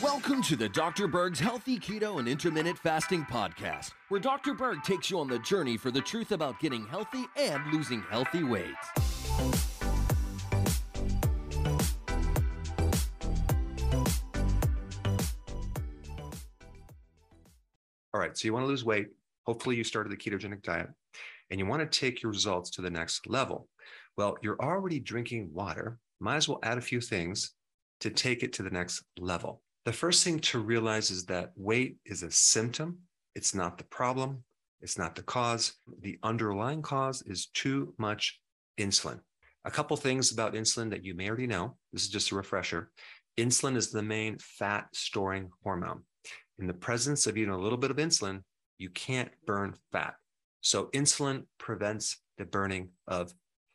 Welcome to the Dr. Berg's Healthy Keto and Intermittent Fasting Podcast, where Dr. Berg takes you on the journey for the truth about getting healthy and losing healthy weight. All right, so you want to lose weight. Hopefully, you started the ketogenic diet and you want to take your results to the next level. Well, you're already drinking water. Might as well add a few things to take it to the next level. The first thing to realize is that weight is a symptom, it's not the problem, it's not the cause. The underlying cause is too much insulin. A couple things about insulin that you may already know. This is just a refresher. Insulin is the main fat storing hormone. In the presence of even a little bit of insulin, you can't burn fat. So, insulin prevents the burning of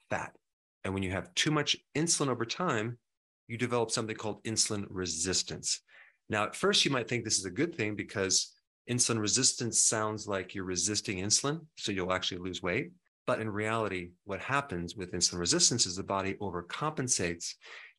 fat. And when you have too much insulin over time, you develop something called insulin resistance. Now, at first, you might think this is a good thing because insulin resistance sounds like you're resisting insulin, so you'll actually lose weight. But in reality, what happens with insulin resistance is the body overcompensates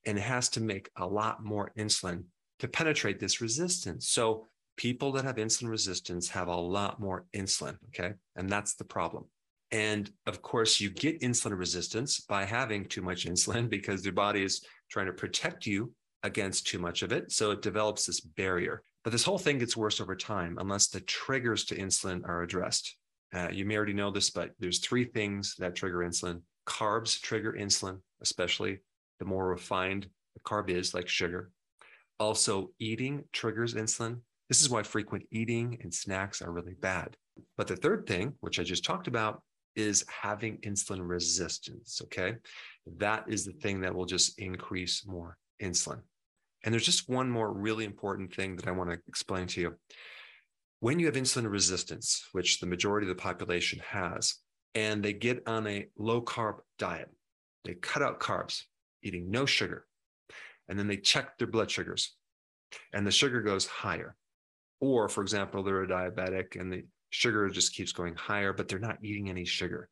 and has to make a lot more insulin to penetrate this resistance. So people that have insulin resistance have a lot more insulin. Okay. And that's the problem. And of course, you get insulin resistance by having too much insulin because your body is trying to protect you against too much of it. So it develops this barrier. But this whole thing gets worse over time unless the triggers to insulin are addressed. Uh, you may already know this, but there's three things that trigger insulin. Carbs trigger insulin, especially the more refined the carb is, like sugar. Also, eating triggers insulin. This is why frequent eating and snacks are really bad. But the third thing, which I just talked about, is having insulin resistance. Okay. That is the thing that will just increase more insulin. And there's just one more really important thing that I want to explain to you. When you have insulin resistance, which the majority of the population has, and they get on a low carb diet, they cut out carbs, eating no sugar, and then they check their blood sugars, and the sugar goes higher. Or, for example, they're a diabetic and the sugar just keeps going higher, but they're not eating any sugar.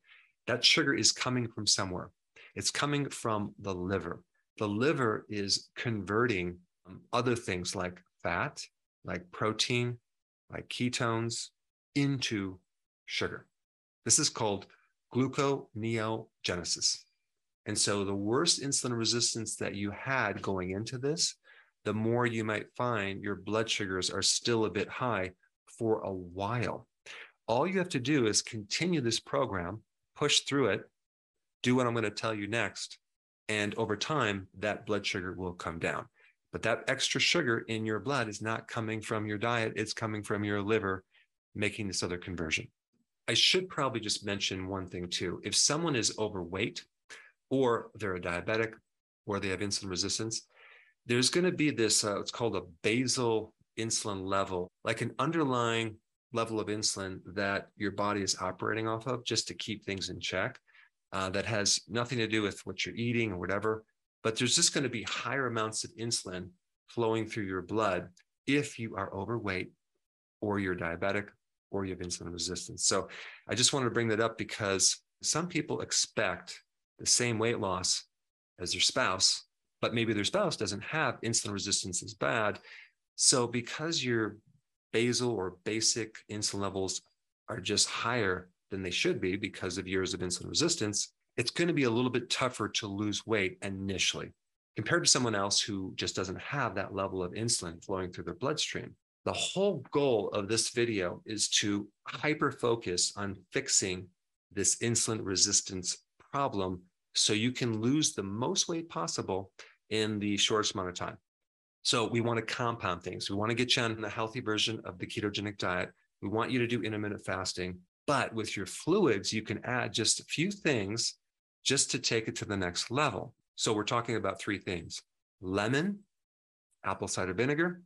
That sugar is coming from somewhere. It's coming from the liver. The liver is converting um, other things like fat, like protein, like ketones into sugar. This is called gluconeogenesis. And so, the worse insulin resistance that you had going into this, the more you might find your blood sugars are still a bit high for a while. All you have to do is continue this program, push through it, do what I'm going to tell you next. And over time, that blood sugar will come down. But that extra sugar in your blood is not coming from your diet, it's coming from your liver making this other conversion. I should probably just mention one thing too. If someone is overweight or they're a diabetic or they have insulin resistance, there's going to be this, uh, it's called a basal insulin level, like an underlying level of insulin that your body is operating off of just to keep things in check. Uh, that has nothing to do with what you're eating or whatever, but there's just going to be higher amounts of insulin flowing through your blood if you are overweight or you're diabetic or you have insulin resistance. So I just wanted to bring that up because some people expect the same weight loss as their spouse, but maybe their spouse doesn't have insulin resistance as bad. So because your basal or basic insulin levels are just higher than they should be because of years of insulin resistance, it's going to be a little bit tougher to lose weight initially compared to someone else who just doesn't have that level of insulin flowing through their bloodstream. The whole goal of this video is to hyper focus on fixing this insulin resistance problem so you can lose the most weight possible in the shortest amount of time. So we want to compound things. We want to get you on a healthy version of the ketogenic diet. We want you to do intermittent fasting. But with your fluids, you can add just a few things just to take it to the next level. So we're talking about three things lemon, apple cider vinegar,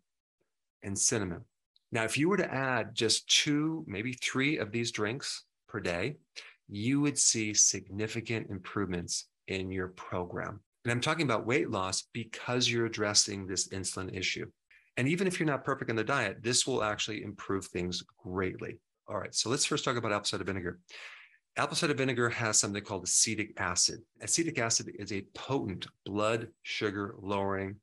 and cinnamon. Now, if you were to add just two, maybe three of these drinks per day, you would see significant improvements in your program. And I'm talking about weight loss because you're addressing this insulin issue. And even if you're not perfect in the diet, this will actually improve things greatly. All right, so let's first talk about apple cider vinegar. Apple cider vinegar has something called acetic acid. Acetic acid is a potent blood sugar lowering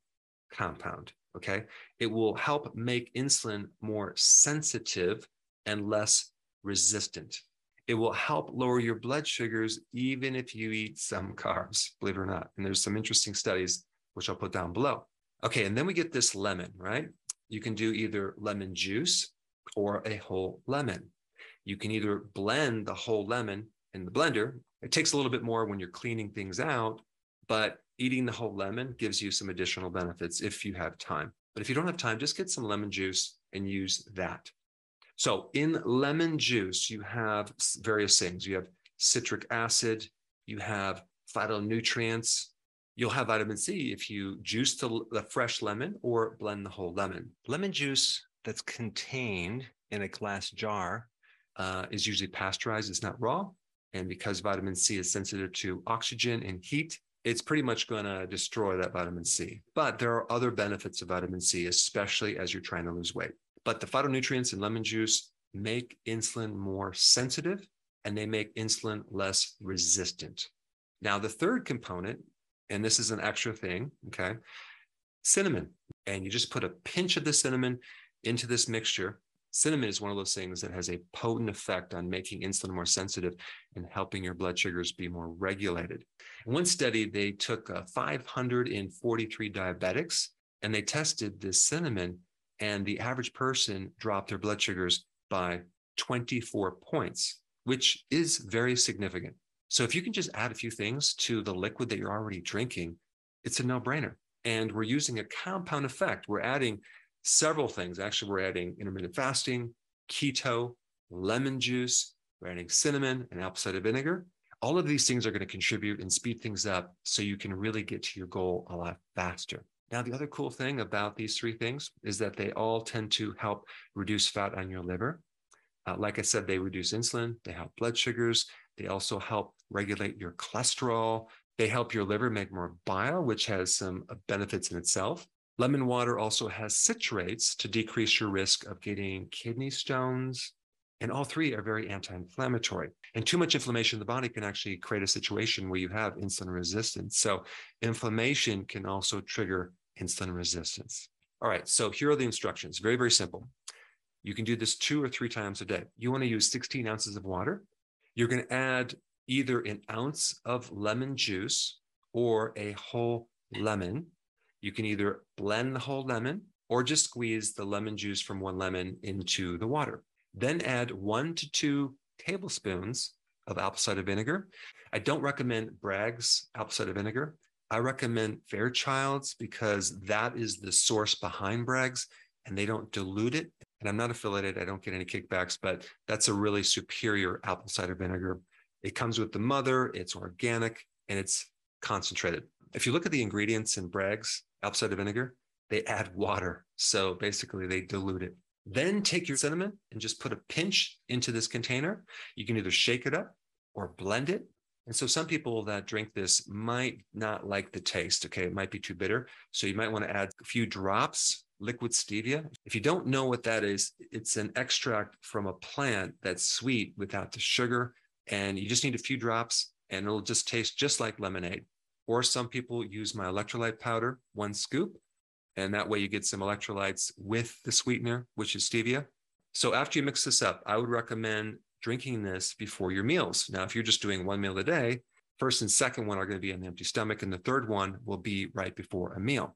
compound. Okay. It will help make insulin more sensitive and less resistant. It will help lower your blood sugars even if you eat some carbs, believe it or not. And there's some interesting studies, which I'll put down below. Okay. And then we get this lemon, right? You can do either lemon juice or a whole lemon. You can either blend the whole lemon in the blender. It takes a little bit more when you're cleaning things out, but eating the whole lemon gives you some additional benefits if you have time. But if you don't have time, just get some lemon juice and use that. So in lemon juice, you have various things. You have citric acid, you have phytonutrients, you'll have vitamin C if you juice the, the fresh lemon or blend the whole lemon. Lemon juice that's contained in a glass jar uh, is usually pasteurized, it's not raw. And because vitamin C is sensitive to oxygen and heat, it's pretty much going to destroy that vitamin C. But there are other benefits of vitamin C, especially as you're trying to lose weight. But the phytonutrients in lemon juice make insulin more sensitive and they make insulin less resistant. Now, the third component, and this is an extra thing, okay, cinnamon. And you just put a pinch of the cinnamon into this mixture. Cinnamon is one of those things that has a potent effect on making insulin more sensitive and helping your blood sugars be more regulated. In one study, they took uh, 543 diabetics and they tested this cinnamon, and the average person dropped their blood sugars by 24 points, which is very significant. So if you can just add a few things to the liquid that you're already drinking, it's a no brainer. And we're using a compound effect. We're adding several things. Actually, we're adding intermittent fasting, keto, lemon juice, we're adding cinnamon and apple cider vinegar. All of these things are going to contribute and speed things up so you can really get to your goal a lot faster. Now, the other cool thing about these three things is that they all tend to help reduce fat on your liver. Uh, like I said, they reduce insulin, they help blood sugars, they also help regulate your cholesterol, they help your liver make more bile, which has some benefits in itself. Lemon water also has citrates to decrease your risk of getting kidney stones. And all three are very anti inflammatory. And too much inflammation in the body can actually create a situation where you have insulin resistance. So, inflammation can also trigger insulin resistance. All right. So, here are the instructions very, very simple. You can do this two or three times a day. You want to use 16 ounces of water. You're going to add either an ounce of lemon juice or a whole lemon you can either blend the whole lemon or just squeeze the lemon juice from one lemon into the water. Then add one to two tablespoons of apple cider vinegar. I don't recommend Bragg's apple cider vinegar. I recommend Fairchild's because that is the source behind Bragg's and they don't dilute it. And I'm not affiliated, I don't get any kickbacks, but that's a really superior apple cider vinegar. It comes with the mother, it's organic, and it's concentrated. If you look at the ingredients in Bragg's, apple cider vinegar, they add water. So basically, they dilute it. Then take your cinnamon and just put a pinch into this container. You can either shake it up or blend it. And so some people that drink this might not like the taste. Okay. It might be too bitter. So you might want to add a few drops liquid stevia. If you don't know what that is, it's an extract from a plant that's sweet without the sugar. And you just need a few drops and it'll just taste just like lemonade. Or some people use my electrolyte powder, one scoop, and that way you get some electrolytes with the sweetener, which is stevia. So after you mix this up, I would recommend drinking this before your meals. Now, if you're just doing one meal a day, first and second one are going to be on the empty stomach, and the third one will be right before a meal.